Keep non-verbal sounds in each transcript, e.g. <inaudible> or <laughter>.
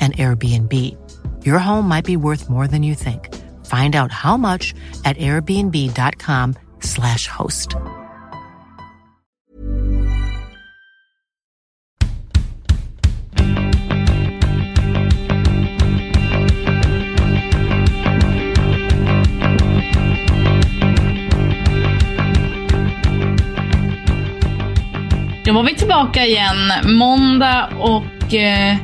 an Airbnb. Your home might be worth more than you think. Find out how much at airbnb.com/slash host. Då var vi tillbaka igen. Måndag och eh,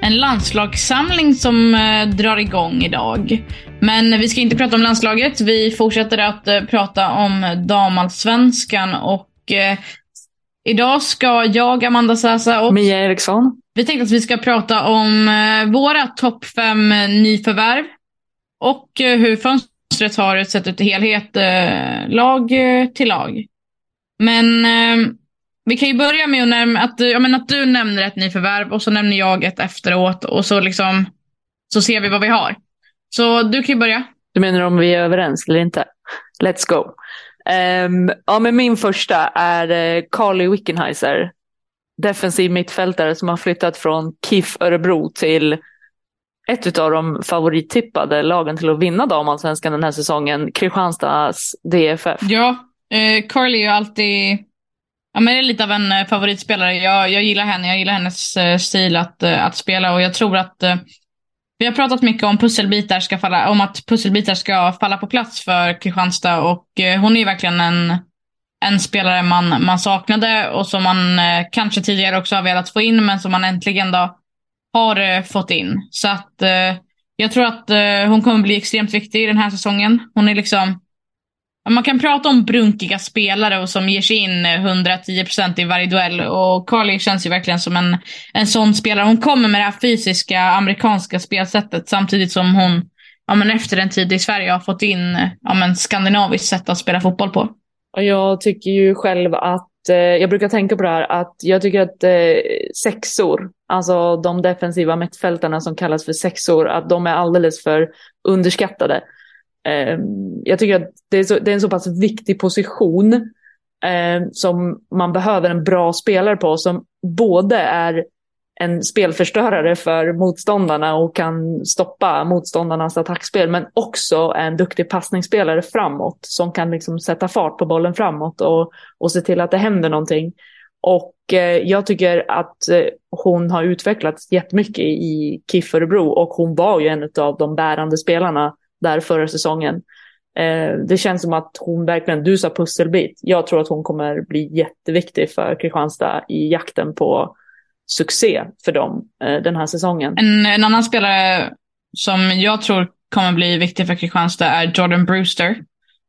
en landslagssamling som eh, drar igång idag. Men vi ska inte prata om landslaget. Vi fortsätter att eh, prata om damallsvenskan och eh, idag ska jag, Amanda Sasa och Mia Eriksson. Vi tänkte att vi ska prata om våra topp fem nyförvärv och hur fönstret har sett ut i helhet, lag till lag. Men vi kan ju börja med att, nämna, att, ja, men att du nämner ett nyförvärv och så nämner jag ett efteråt och så, liksom, så ser vi vad vi har. Så du kan ju börja. Du menar om vi är överens eller inte? Let's go. Um, ja, men min första är uh, Carly Wickenheiser. Defensiv mittfältare som har flyttat från KIF Örebro till ett av de favorittippade lagen till att vinna damallsvenskan den här säsongen, Kristianstads DFF. Ja, eh, Carly är alltid Ja, men det är lite av en eh, favoritspelare. Jag, jag gillar henne. Jag gillar hennes eh, stil att, eh, att spela och jag tror att vi har pratat mycket om pusselbitar ska falla, om att pusselbitar ska falla på plats för Kristianstad och hon är ju verkligen en, en spelare man, man saknade och som man kanske tidigare också har velat få in men som man äntligen då har fått in. Så att jag tror att hon kommer bli extremt viktig den här säsongen. Hon är liksom man kan prata om brunkiga spelare och som ger sig in eh, 110% i varje duell. Och Carly känns ju verkligen som en, en sån spelare. Hon kommer med det här fysiska amerikanska spelsättet samtidigt som hon ja, men efter en tid i Sverige har fått in eh, ja, men skandinaviskt sätt att spela fotboll på. Jag tycker ju själv att, eh, jag brukar tänka på det här, att jag tycker att eh, sexor, alltså de defensiva mittfältarna som kallas för sexor, att de är alldeles för underskattade. Eh, jag tycker att det är, så, det är, en så pass viktig position eh, som man behöver en bra spelare på som både är en spelförstörare för motståndarna och kan stoppa motståndarnas attackspel men också en duktig passningsspelare framåt som kan liksom sätta fart på bollen framåt och, och se till att det händer någonting. Och eh, jag tycker att eh, hon har utvecklats jättemycket i KIF Örebro och hon var ju en av de bärande spelarna där förra säsongen. Eh, det känns som att hon verkligen, du sa pusselbit. Jag tror att hon kommer bli jätteviktig för Kristianstad i jakten på succé för dem eh, den här säsongen. En, en annan spelare som jag tror kommer bli viktig för Kristianstad är Jordan Brewster.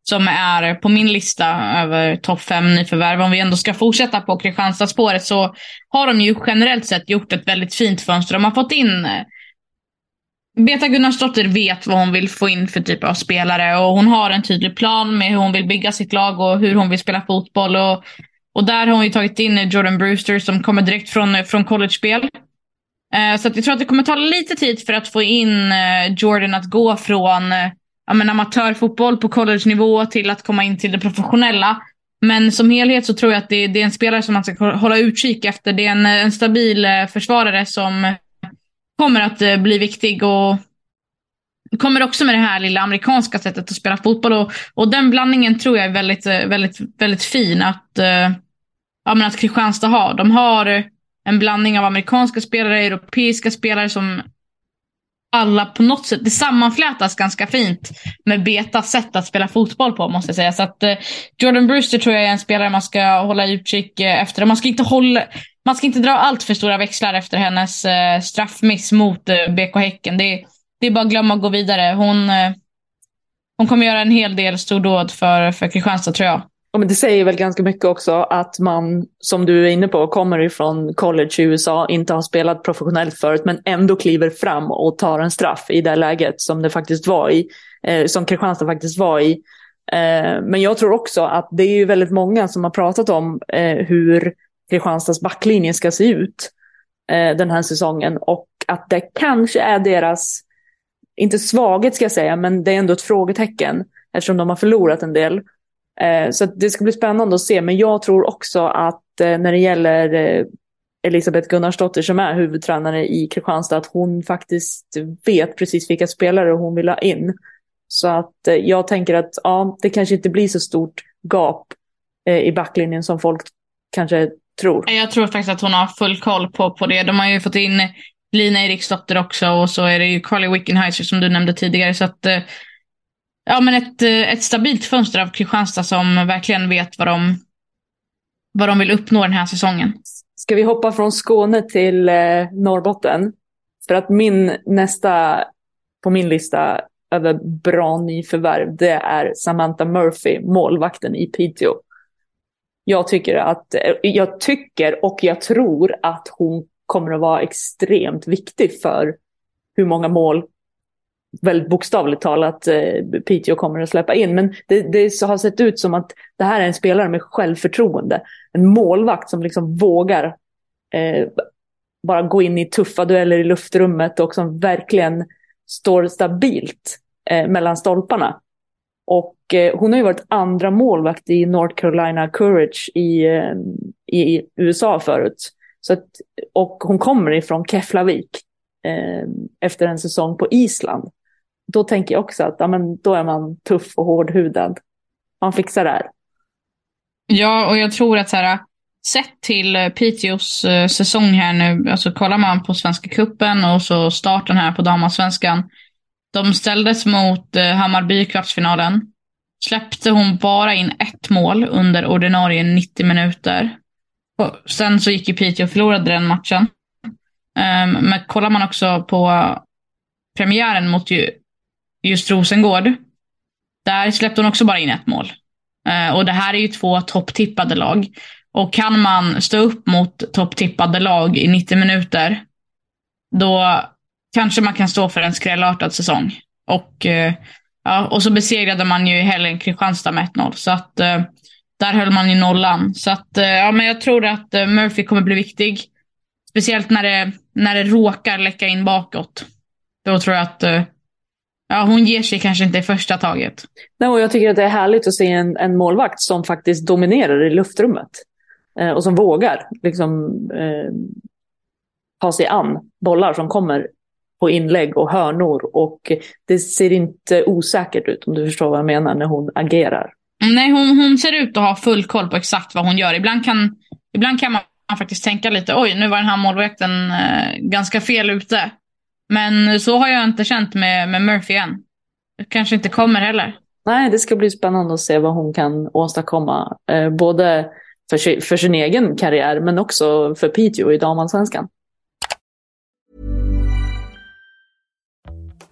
Som är på min lista över topp fem nyförvärv. Om vi ändå ska fortsätta på Kristianstad-spåret så har de ju generellt sett gjort ett väldigt fint fönster. De har fått in Beta Gunnarsdotter vet vad hon vill få in för typ av spelare och hon har en tydlig plan med hur hon vill bygga sitt lag och hur hon vill spela fotboll. Och, och där har hon ju tagit in Jordan Brewster som kommer direkt från, från college-spel. Eh, så jag tror att det kommer ta lite tid för att få in eh, Jordan att gå från eh, amatörfotboll på college-nivå till att komma in till det professionella. Men som helhet så tror jag att det, det är en spelare som man ska hålla utkik efter. Det är en, en stabil eh, försvarare som kommer att eh, bli viktig och kommer också med det här lilla amerikanska sättet att spela fotboll. Och, och den blandningen tror jag är väldigt, eh, väldigt, väldigt fin att, eh, ja, men att Kristianstad har. De har en blandning av amerikanska spelare, europeiska spelare som alla på något sätt, det sammanflätas ganska fint med Betas sätt att spela fotboll på måste jag säga. Så att eh, Jordan Brewster tror jag är en spelare man ska hålla utkik eh, efter. Man ska inte hålla, man ska inte dra allt för stora växlar efter hennes eh, straffmiss mot eh, BK Häcken. Det, det är bara att glömma att gå vidare. Hon, eh, hon kommer göra en hel del stordåd för, för Kristianstad tror jag. Ja, men det säger väl ganska mycket också att man, som du är inne på, kommer ifrån college i USA, inte har spelat professionellt förut, men ändå kliver fram och tar en straff i det läget som det faktiskt var i, eh, som Kristianstad faktiskt var i. Eh, men jag tror också att det är ju väldigt många som har pratat om eh, hur Kristianstads backlinje ska se ut eh, den här säsongen och att det kanske är deras, inte svaghet ska jag säga, men det är ändå ett frågetecken eftersom de har förlorat en del. Eh, så det ska bli spännande att se, men jag tror också att eh, när det gäller eh, Elisabeth Gunnarsdotter som är huvudtränare i Kristianstad, att hon faktiskt vet precis vilka spelare hon vill ha in. Så att eh, jag tänker att ja, det kanske inte blir så stort gap eh, i backlinjen som folk kanske tror. Jag tror faktiskt att hon har full koll på, på det. De har ju fått in Lina Eriksdotter också och så är det ju Carly Wickenheiser som du nämnde tidigare. Så att ja, men ett, eh, ett stabilt fönster av Kristianstad som verkligen vet vad de, vad de vill uppnå den här säsongen. Ska vi hoppa från Skåne till eh, Norrbotten? För att min nästa på min lista över bra nyförvärv, det är Samantha Murphy, målvakten i Piteå. Jag tycker, att, eh, jag tycker och jag tror att hon kommer att vara extremt viktig för hur många mål väldigt bokstavligt talat eh, Piteå kommer att släppa in. Men det, det har sett ut som att det här är en spelare med självförtroende. En målvakt som liksom vågar eh, bara gå in i tuffa dueller i luftrummet och som verkligen står stabilt eh, mellan stolparna. Och eh, hon har ju varit andra målvakt i North Carolina Courage i, eh, i USA förut. Så att, och hon kommer ifrån Keflavik eh, efter en säsong på Island då tänker jag också att ja, men då är man tuff och hårdhudad. Man fixar det här. Ja, och jag tror att så här, sett till eh, Piteås eh, säsong här nu, alltså kollar man på Svenska Kuppen och så starten här på damallsvenskan. De ställdes mot eh, Hammarby i kvartsfinalen. Släppte hon bara in ett mål under ordinarie 90 minuter. Och sen så gick ju Piteå och förlorade den matchen. Um, men kollar man också på premiären mot ju just Rosengård, där släppte hon också bara in ett mål. Eh, och det här är ju två topptippade lag. Och kan man stå upp mot topptippade lag i 90 minuter, då kanske man kan stå för en skrällartad säsong. Och, eh, ja, och så besegrade man ju i helgen Kristianstad med 1-0. Så att eh, där höll man ju nollan. Så att, eh, ja, men jag tror att eh, Murphy kommer bli viktig. Speciellt när det, när det råkar läcka in bakåt. Då tror jag att eh, Ja, hon ger sig kanske inte i första taget. Nej, och jag tycker att det är härligt att se en, en målvakt som faktiskt dominerar i luftrummet. Eh, och som vågar liksom, eh, ta sig an bollar som kommer på inlägg och hörnor. Och det ser inte osäkert ut om du förstår vad jag menar när hon agerar. Nej, hon, hon ser ut att ha full koll på exakt vad hon gör. Ibland kan, ibland kan man faktiskt tänka lite, oj, nu var den här målvakten eh, ganska fel ute. Men så har jag inte känt med, med Murphy än. Det kanske inte kommer heller. Nej, det ska bli spännande att se vad hon kan åstadkomma. Eh, både för, för sin egen karriär men också för Piteå i damallsvenskan.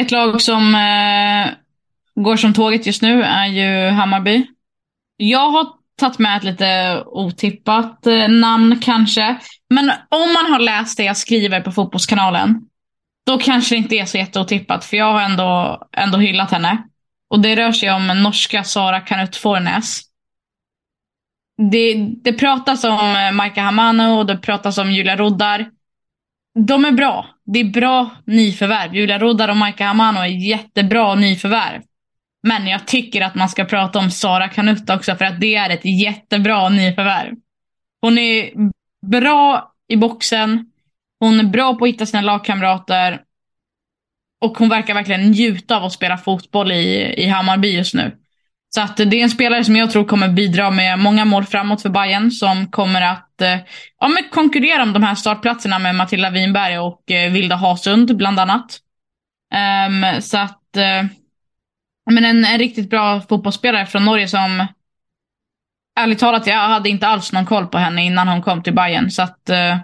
Ett lag som eh, går som tåget just nu är ju Hammarby. Jag har tagit med ett lite otippat eh, namn kanske. Men om man har läst det jag skriver på Fotbollskanalen, då kanske det inte är så jätteotippat, för jag har ändå, ändå hyllat henne. Och det rör sig om norska Sara Kanut Fornes. Det, det pratas om eh, Maika Hamano och det pratas om Julia Roddar. De är bra. Det är bra nyförvärv. Julia Roddar och Maika Hamano är jättebra nyförvärv. Men jag tycker att man ska prata om Sara Kanutta också för att det är ett jättebra nyförvärv. Hon är bra i boxen. Hon är bra på att hitta sina lagkamrater. Och hon verkar verkligen njuta av att spela fotboll i, i Hammarby just nu. Så att det är en spelare som jag tror kommer bidra med många mål framåt för Bayern som kommer att eh, ja, men konkurrera om de här startplatserna med Matilda Winberg och eh, Vilda Hasund bland annat. Um, så att uh, men en, en riktigt bra fotbollsspelare från Norge som ärligt talat, jag hade inte alls någon koll på henne innan hon kom till Bayern. Så att uh,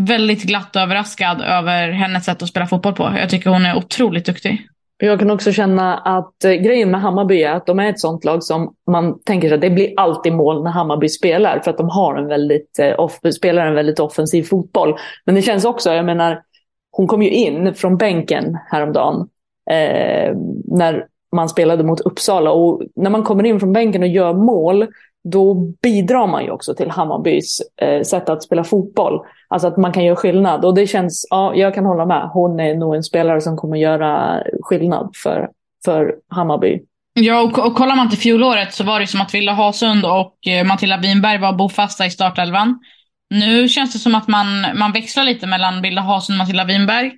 väldigt glatt överraskad över hennes sätt att spela fotboll på. Jag tycker hon är otroligt duktig. Jag kan också känna att eh, grejen med Hammarby är att de är ett sånt lag som man tänker sig att det blir alltid mål när Hammarby spelar för att de har en väldigt, eh, off, spelar en väldigt offensiv fotboll. Men det känns också, jag menar, hon kom ju in från bänken häromdagen eh, när man spelade mot Uppsala och när man kommer in från bänken och gör mål då bidrar man ju också till Hammarbys eh, sätt att spela fotboll. Alltså att man kan göra skillnad. Och det känns, ja, jag kan hålla med. Hon är nog en spelare som kommer göra skillnad för, för Hammarby. Ja, och, och kollar man till fjolåret så var det som att Villa Hasund och eh, Matilda Winberg var bofasta i startelvan. Nu känns det som att man, man växlar lite mellan Villa Hasund och Matilda Winberg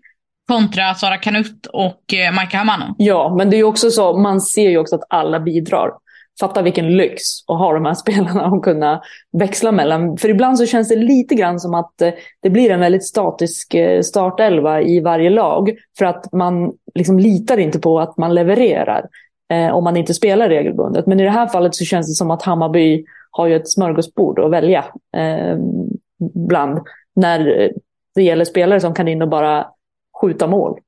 kontra Sara Kanutt och eh, Maika Hamano. Ja, men det är ju också så, man ser ju också att alla bidrar fatta vilken lyx att ha de här <laughs> spelarna och kunna växla mellan. För ibland så känns det lite grann som att eh, det blir en väldigt statisk eh, startelva i varje lag. För att man liksom litar inte på att man levererar eh, om man inte spelar regelbundet. Men i det här fallet så känns det som att Hammarby har ju ett smörgåsbord att välja eh, bland. När eh, det gäller spelare som kan in och bara skjuta mål.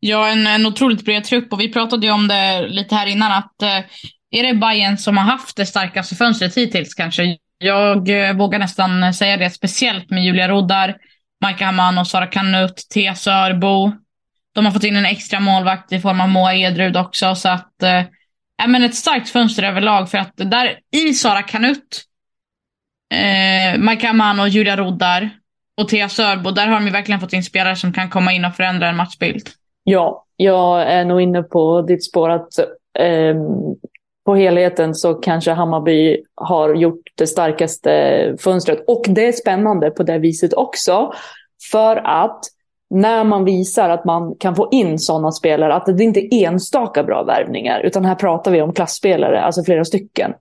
Ja, en, en otroligt bred trupp och vi pratade ju om det lite här innan att eh, är det Bayern som har haft det starkaste fönstret hittills kanske. Jag eh, vågar nästan säga det, speciellt med Julia Roddar, Maika Haman och Sara Kanut, Thea Sörbo. De har fått in en extra målvakt i form av Moa Edrud också. Så att, eh, men ett starkt fönster överlag för att där i Sara Kanut, eh, Maika Haman och Julia Roddar och Thea Sörbo, där har de verkligen fått in spelare som kan komma in och förändra en matchbild. Ja, jag är nog inne på ditt spår att eh, på helheten så kanske Hammarby har gjort det starkaste fönstret. Och det är spännande på det viset också. För att när man visar att man kan få in sådana spelare, att det inte är enstaka bra värvningar, utan här pratar vi om klassspelare, alltså flera stycken.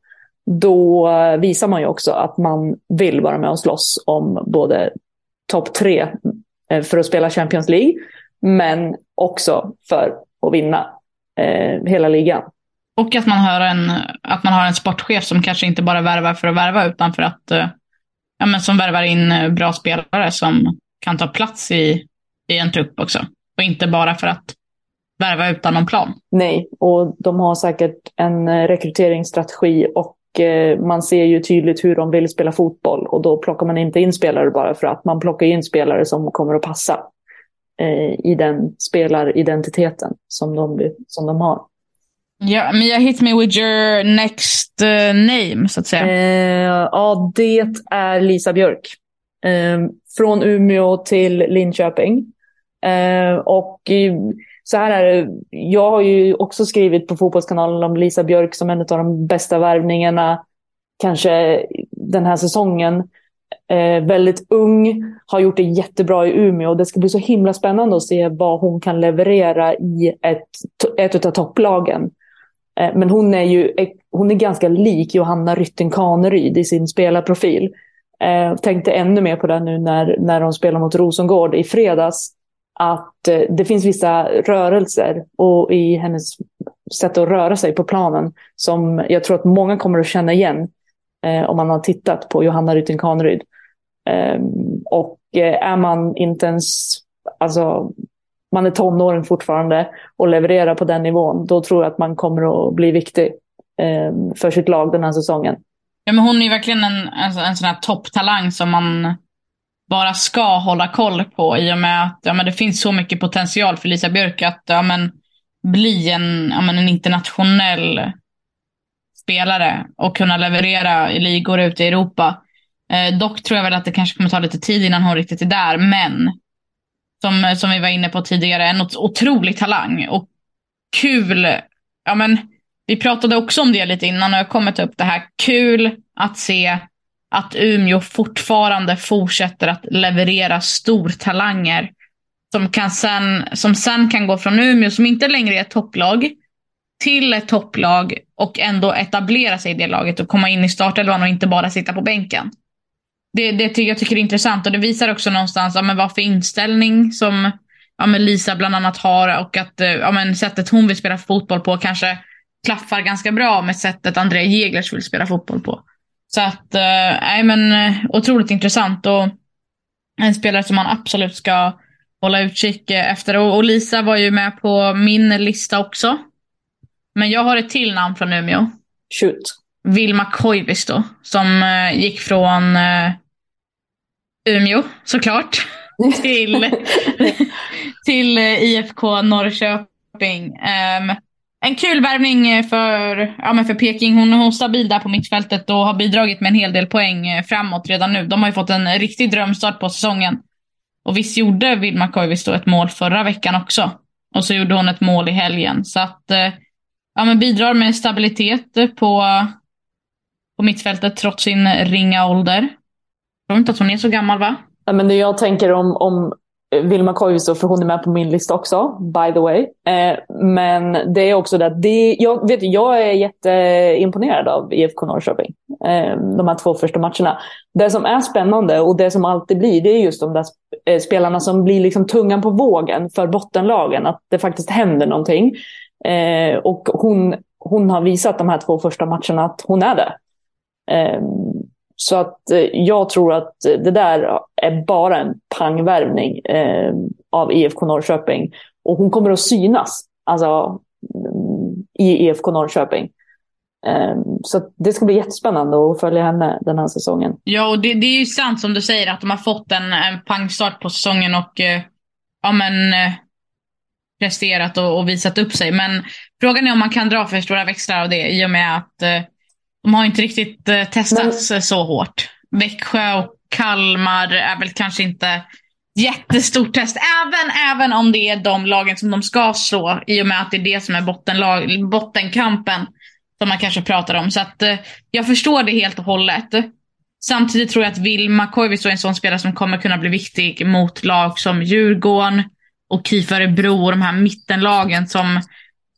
Då visar man ju också att man vill vara med och slåss om både topp tre eh, för att spela Champions League, men också för att vinna eh, hela ligan. Och att man, har en, att man har en sportchef som kanske inte bara värvar för att värva utan för att eh, ja, men som värvar in eh, bra spelare som kan ta plats i, i en trupp också. Och inte bara för att värva utan någon plan. Nej, och de har säkert en eh, rekryteringsstrategi och man ser ju tydligt hur de vill spela fotboll och då plockar man inte in spelare bara för att man plockar in spelare som kommer att passa i den spelaridentiteten som de, som de har. Ja, men jag hit me with your next uh, name, så att säga. Eh, ja, det är Lisa Björk. Eh, från Umeå till Linköping. Ehm, eh, och så här är det, jag har ju också skrivit på Fotbollskanalen om Lisa Björk som en av de bästa värvningarna kanske den här säsongen. Eh, väldigt ung, har gjort det jättebra i Umeå. Det ska bli så himla spännande att se vad hon kan leverera i ett, ett av topplagen. Eh, men hon är ju eh, hon är ganska lik Johanna Rytting Kaneryd i sin spelarprofil. Eh, tänkte ännu mer på det nu när, när de spelar mot Rosengård i fredags. Att eh, det finns vissa rörelser och i hennes sätt att röra sig på planen som jag tror att många kommer att känna igen eh, om man har tittat på Johanna Rytting Kaneryd. Eh, och eh, är man inte ens, alltså man är tonåring fortfarande och levererar på den nivån, då tror jag att man kommer att bli viktig eh, för sitt lag den här säsongen. Ja, men hon är verkligen en, alltså, en sån här topptalang som man bara ska hålla koll på i och med att ja, men det finns så mycket potential för Lisa Björk att ja, men, bli en, ja, men, en internationell spelare och kunna leverera i ligor ute i Europa. Eh, dock tror jag väl att det kanske kommer ta lite tid innan hon riktigt är där, men som, eh, som vi var inne på tidigare, en otrolig talang och kul. Ja, men, vi pratade också om det lite innan och jag kommer ta upp det här. Kul att se att Umeå fortfarande fortsätter att leverera stortalanger som, kan sen, som sen kan gå från Umeå, som inte längre är ett topplag, till ett topplag och ändå etablera sig i det laget och komma in i startelvan och inte bara sitta på bänken. Det, det jag tycker är intressant och det visar också någonstans ja, men vad för inställning som ja, men Lisa bland annat har och att eh, ja, men sättet hon vill spela fotboll på kanske klaffar ganska bra med sättet Andrea Jeglers vill spela fotboll på. Så att, eh, nej men eh, otroligt intressant och en spelare som man absolut ska hålla utkik efter. Och, Lisa var ju med på min lista också. Men jag har ett till namn från Umeå. Shoot. Vilma Koivisto, som uh, gick från uh, Umeå, såklart, <laughs> till, <laughs> till uh, IFK Norrköping. Um, en kul värvning för, ja, men för Peking. Hon är stabil där på mittfältet och har bidragit med en hel del poäng framåt redan nu. De har ju fått en riktig drömstart på säsongen. Och visst gjorde Vilma Koivisto ett mål förra veckan också. Och så gjorde hon ett mål i helgen. Så att, eh, ja men bidrar med stabilitet på, på mittfältet trots sin ringa ålder. Jag tror inte att hon är så gammal va? Ja, men det jag tänker om, om Vilma Koivisto, för hon är med på min lista också, by the way. Eh, men det är också det att det, jag, vet, jag är jätteimponerad av IFK Norrköping. Eh, de här två första matcherna. Det som är spännande och det som alltid blir, det är just de där eh, spelarna som blir liksom tungan på vågen för bottenlagen. Att det faktiskt händer någonting. Eh, och hon, hon har visat de här två första matcherna att hon är det. Eh, så att eh, jag tror att eh, det där är bara en pangvärvning eh, av IFK Norrköping. Och hon kommer att synas alltså, mm, i IFK Norrköping. Ehm, så det ska bli jättespännande att följa henne den här säsongen. Ja, och det, det är ju sant som du säger att de har fått en, en pangstart på säsongen och eh, ja, men, eh, presterat och, och, visat upp sig. Men frågan är om man kan dra för stora växlar av det i och med att eh, de har inte riktigt eh, testats Men... så hårt. Växjö och Kalmar är väl kanske inte jättestort test. Även, även om det är de lagen som de ska slå. I och med att det är det som är bottenlag, bottenkampen. Som man kanske pratar om. Så att eh, jag förstår det helt och hållet. Samtidigt tror jag att Vilma Koivisto är en sån spelare som kommer kunna bli viktig mot lag som Djurgården och KIF Örebro och de här mittenlagen som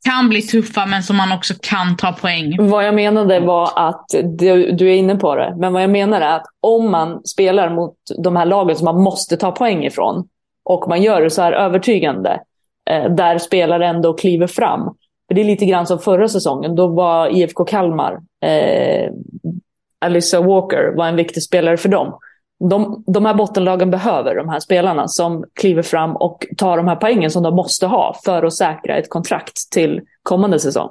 kan bli tuffa men som man också kan ta poäng. Vad jag menade var att, du, du är inne på det, men vad jag menar är att om man spelar mot de här lagen som man måste ta poäng ifrån och man gör det så här övertygande, eh, där spelare ändå kliver fram. För det är lite grann som förra säsongen, då var IFK Kalmar, eh, Alyssa Walker var en viktig spelare för dem de, de här bottenlagen behöver de här spelarna som kliver fram och tar de här poängen som de måste ha för att säkra ett kontrakt till kommande säsong.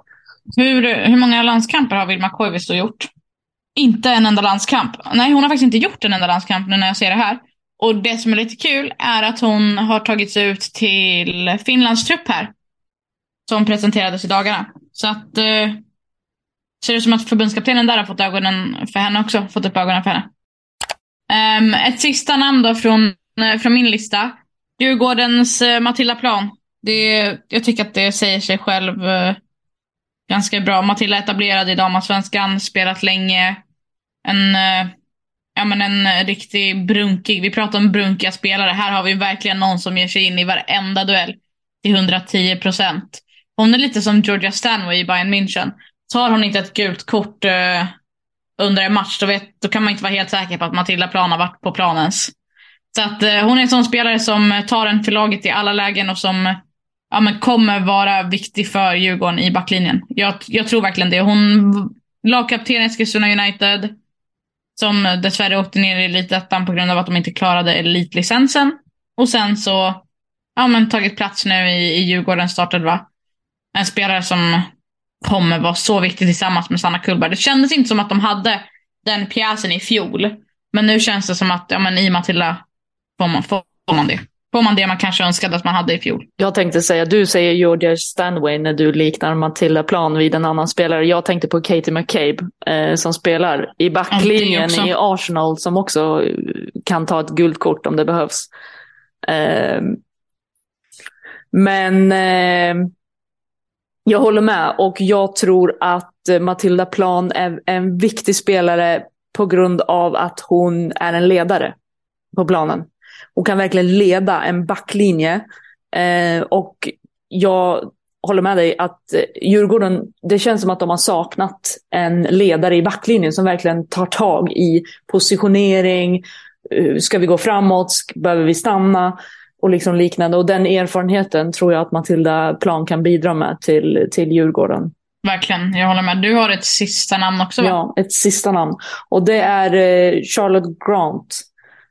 Hur, hur många landskamper har Vilma Koivisto gjort? Inte en enda landskamp. Nej, hon har faktiskt inte gjort en enda landskamp nu när jag ser det här. Och det som är lite kul är att hon har tagits ut till Finlands trupp här. Som presenterades i dagarna. Så att eh, ser det som att förbundskaptenen där har fått ögonen för henne också. Fått upp ögonen för henne. Um, ett sista namn då från, eh, från min lista. Djurgårdens uh, Matilda Plan. Det, jag tycker att det säger sig själv uh, ganska bra. Matilda är etablerad i damallsvenskan, spelat länge. En, ja, men en riktig brunkig, vi pratar om brunkiga spelare. Här har vi verkligen någon som ger sig in i varenda duell till 110 procent. Hon är lite som Georgia Stanway i Bayern München. Tar hon inte ett gult kort under en match, då, vet, då kan man inte vara helt säker på att Matilda Plan har varit på planens. Så att eh, hon är en sån spelare som eh, tar en för laget i alla lägen och som ja, men kommer vara viktig för Djurgården i backlinjen. Jag, jag tror verkligen det. Hon lagkapten i Eskilstuna United. Som dessvärre åkte ner i elitettan på grund av att de inte klarade elitlicensen. Och sen så ja, men tagit plats nu i, i Djurgården startade va. En spelare som kommer vara så viktig tillsammans med Sanna Kullberg. Det kändes inte som att de hade den pjäsen i fjol. Men nu känns det som att ja, men i Matilda får man, får man det. Får man det man kanske önskade att man hade i fjol. Jag tänkte säga, du säger Georgia Stanway när du liknar Matilda Plan vid en annan spelare. Jag tänkte på Katie McCabe eh, som spelar i backlinjen i Arsenal som också kan ta ett guldkort om det behövs. Eh, men eh, jag håller med och jag tror att eh, Matilda Plan är en viktig spelare på grund av att hon är en ledare på planen. Hon kan verkligen leda en backlinje. Eh, och jag håller med dig att eh, Djurgården, det känns som att de har saknat en ledare i backlinjen som verkligen tar tag i positionering. Eh, ska vi gå framåt? Behöver vi stanna? Och liksom liknande. Och den erfarenheten tror jag att Matilda Plan kan bidra med till, till Djurgården. Verkligen, jag håller med. Du har ett sista namn också va? Ja, ett sista namn. Och det är eh, Charlotte Grant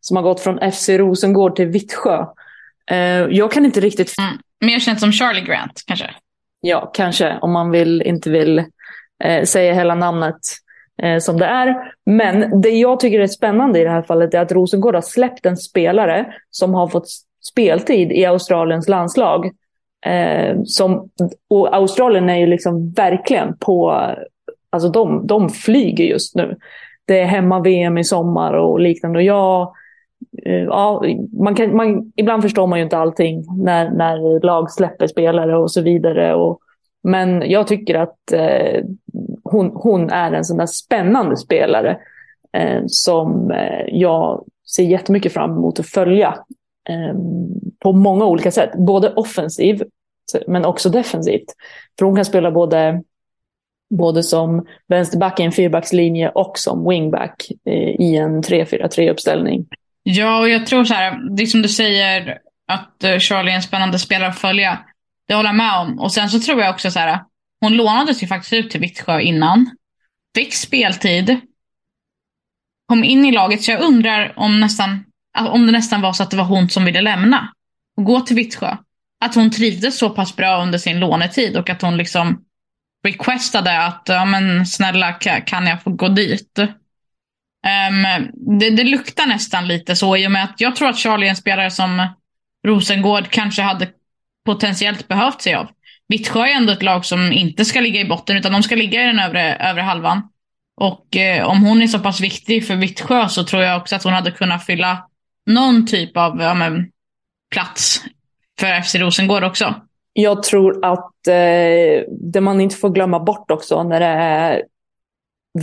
som har gått från FC Rosengård till Vittsjö. Eh, jag kan inte riktigt... Mm. Mer känt som Charlie Grant kanske? Ja, kanske. Om man vill, inte vill eh, säga hela namnet eh, som det är. Men det jag tycker är spännande i det här fallet är att Rosengård har släppt en spelare som har fått speltid i Australiens landslag. Eh, som, och Australien är ju liksom verkligen på... Alltså de, de flyger just nu. Det är hemma-VM i sommar och liknande. Och jag Eh, ja, man kan, man, ibland förstår man ju inte allting när, när lag släpper spelare och så vidare. Och, men jag tycker att eh, hon, hon är en sån där spännande spelare eh, som eh, jag ser jättemycket fram emot att följa Ehm, på många olika sätt. Både offensiv men också defensivt. För hon kan spela både, både som vänsterback i en fyrbackslinje och som wingback eh, i en 3-4-3-uppställning. Ja, och jag tror så här, det som du säger att eh, Charlie är en spännande spelare att följa. Det håller jag med om. Och sen så tror jag också så här, hon lånades ju faktiskt ut till Vittsjö innan. Fick speltid. Kom in i laget, så jag undrar om, nästan, Alltså, om det nästan var så att det var hon som ville lämna och gå till Vittsjö. Att hon trivdes så pass bra under sin lånetid och att hon liksom requestade att, ja men snälla kan jag få gå dit? Um, det, det, luktar nästan lite så i och med att jag tror att Charlie är en spelare som Rosengård kanske hade potentiellt behövt sig av. Vittsjö är ändå ett lag som inte ska ligga i botten utan de ska ligga i den övre, övre halvan. Och eh, om hon är så pass viktig för Vittsjö så tror jag också att hon hade kunnat fylla någon typ av ja, men, plats för FC Rosengård också. Jag tror att eh, det man inte får glömma bort också när det är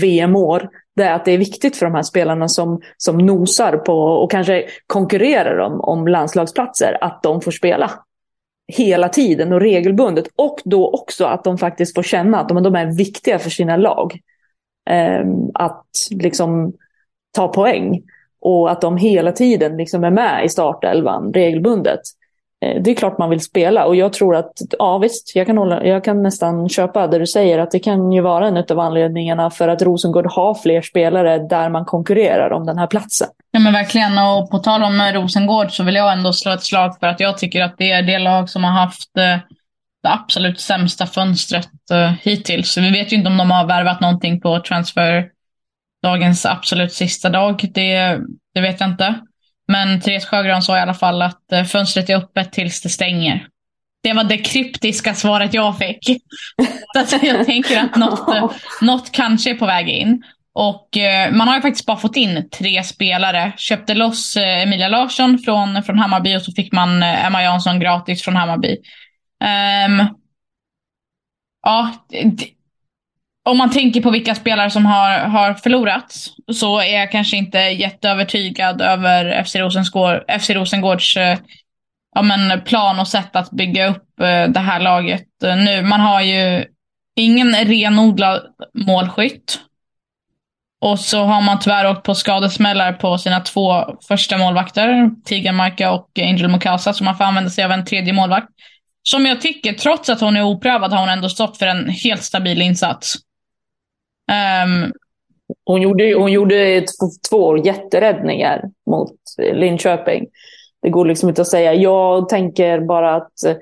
VM-år det är att det är viktigt för de här spelarna som, som nosar på och kanske konkurrerar om, om landslagsplatser att de får spela hela tiden och regelbundet. Och då också att de faktiskt får känna att de, de är viktiga för sina lag. Eh, att liksom ta poäng. Och att de hela tiden liksom är med i startelvan regelbundet. Eh, det är klart man vill spela och jag tror att, ja visst, jag kan, hålla, jag kan nästan köpa det du säger att det kan ju vara en av anledningarna för att Rosengård har fler spelare där man konkurrerar om den här platsen. Ja men verkligen och på tal om eh, Rosengård så vill jag ändå slå ett slag för att jag tycker att det är det lag som har haft eh, det absolut sämsta fönstret hittills. Vi vet ju inte om de har värvat någonting på transfer dagens absolut sista dag. Det, det vet jag inte. Men Therese Sjögran sa i alla fall att eh, fönstret är öppet tills det stänger. Det var det kryptiska svaret jag fick. Så jag tänker att något, <laughs> eh, något kanske är på väg in. Och eh, man har ju faktiskt bara fått in tre spelare. Köpte loss Emilia Larsson från, från Hammarby och så fick man Emma Jansson gratis från Hammarby. Um, ja, om man tänker på vilka spelare som har, har förlorats så är jag kanske inte jätteövertygad över FC, Rosengård, FC Rosengårds eh, ja, men plan och sätt att bygga upp eh, det här laget eh, nu. Man har ju ingen renodlad målskytt. Och så har man tyvärr åkt på skadesmällar på sina två första målvakter, Tigermarka och Angel Mukasa, så man får använda sig av en tredje målvakt. som jag tycker, trots att hon är oprövad, har hon ändå stått för en helt stabil insats. Um, hon gjorde, hon gjorde två, två jätteräddningar mot Linköping. Det går liksom inte att säga. Jag tänker bara att eh,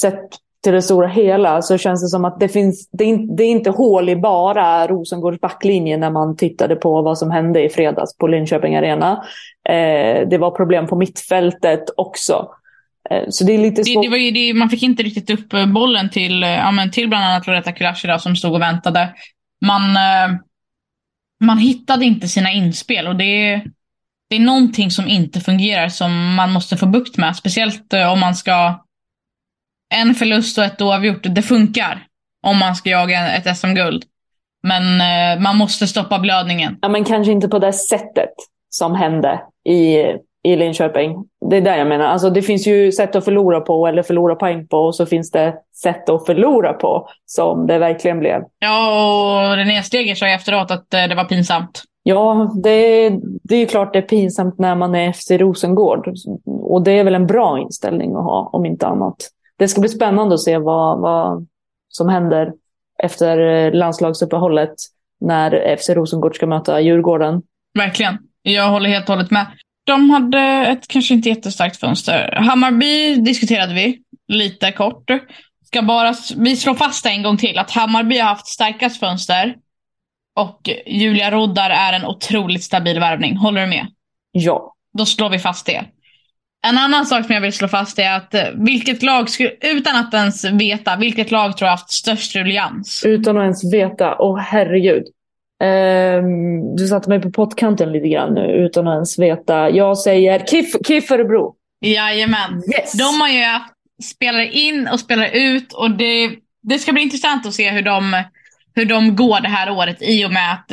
sett till det stora hela så känns det som att det finns, det är, det är inte hål i bara Rosengårds backlinje när man tittade på vad som hände i fredags på Linköping Arena. Eh, det var problem på mittfältet också. Eh, så det är lite svårt. Det, det var ju, man fick inte riktigt upp bollen till, eh, ja, men till bland annat Loretta Kulashi som stod och väntade. Man, eh, man hittade inte sina inspel och det, det är någonting som inte fungerar som man måste få bukt med. Speciellt eh, om man ska... En förlust och ett oavgjort, det funkar om man ska jaga ett SM-guld. Men eh, man måste stoppa blödningen. Ja, men kanske inte på det sättet som hände i i Linköping. Det är det jag menar. Alltså, det finns ju sätt att förlora på eller förlora poäng på och så finns det sätt att förlora på som det verkligen blev. Ja, och René Steger sa ju efteråt att eh, det var pinsamt. Ja, det, det är ju klart det är pinsamt när man är FC Rosengård. Och det är väl en bra inställning att ha, om inte annat. Det ska bli spännande att se vad, vad som händer efter eh, landslagsuppehållet när FC Rosengård ska möta Djurgården. Verkligen. Jag håller helt och hållet med. De hade ett kanske inte jättestarkt fönster. Hammarby diskuterade vi lite kort. Ska bara, vi slår fast en gång till att Hammarby har haft starkast fönster. Och Julia Roddar är en otroligt stabil värvning. Håller du med? Ja. Då slår vi fast det. En annan sak som jag vill slå fast är att eh, vilket lag, utan att ens veta, vilket lag tror jag haft störst ruljans? Utan att ens veta? Åh oh, herregud. Um, du satte mig på pottkanten lite grann nu utan att ens veta. Jag säger KIF, KIF Örebro. Jajamän. Yes. De har ju spelar in och spelar ut och det, det ska bli intressant att se hur de, hur de går det här året i och med att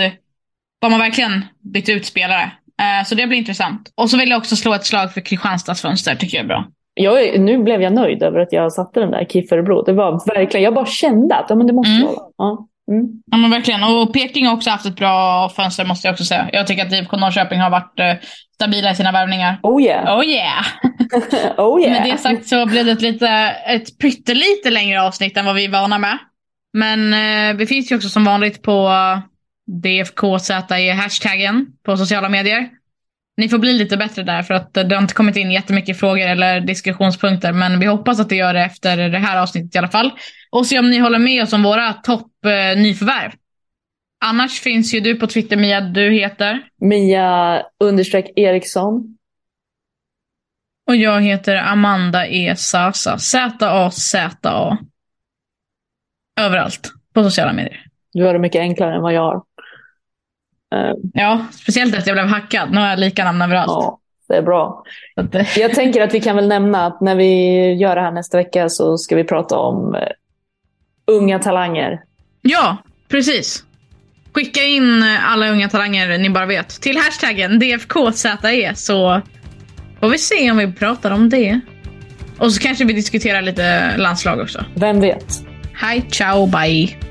de har verkligen bytt ut spelare. Uh, så det blir intressant. Och så vill jag också slå ett slag för Kristianstads fönster, tycker jag är bra. Jag, nu blev jag nöjd över att jag satte den där KIF Örebro. Det var verkligen, jag bara kände att ja, men det måste mm. vara. Ja. Mm. Ja men verkligen. Och Peking har också haft ett bra fönster måste jag också säga. Jag tycker att IFK Norrköping har varit uh, stabila i sina värvningar. Oh yeah. Oh yeah. <laughs> oh yeah. Med det sagt så blev det ett, lite, ett pyttelite längre avsnitt än vad vi är vana med. Men uh, vi finns ju också som vanligt på DFKZE-hashtaggen på sociala medier. Ni får bli lite bättre där för att det har inte kommit in jättemycket frågor eller diskussionspunkter. Men vi hoppas att det gör det efter det här avsnittet i alla fall. Och se om ni håller med oss om våra topp eh, nyförvärv. Annars finns ju du på Twitter Mia, du heter? Mia understreck Eriksson. Och jag heter Amanda E. Sasa. Z-A-Z-A. Överallt på sociala medier. Du har det mycket enklare än vad jag har. Uh, ja, speciellt efter jag blev hackad. Nu har jag lika namn överallt. Ja, det är bra. Jag tänker att vi kan väl nämna att när vi gör det här nästa vecka så ska vi prata om uh, unga talanger. Ja, precis. Skicka in alla unga talanger ni bara vet till hashtaggen DFKZE så får vi se om vi pratar om det. Och så kanske vi diskuterar lite landslag också. Vem vet? Hej, ciao, bye.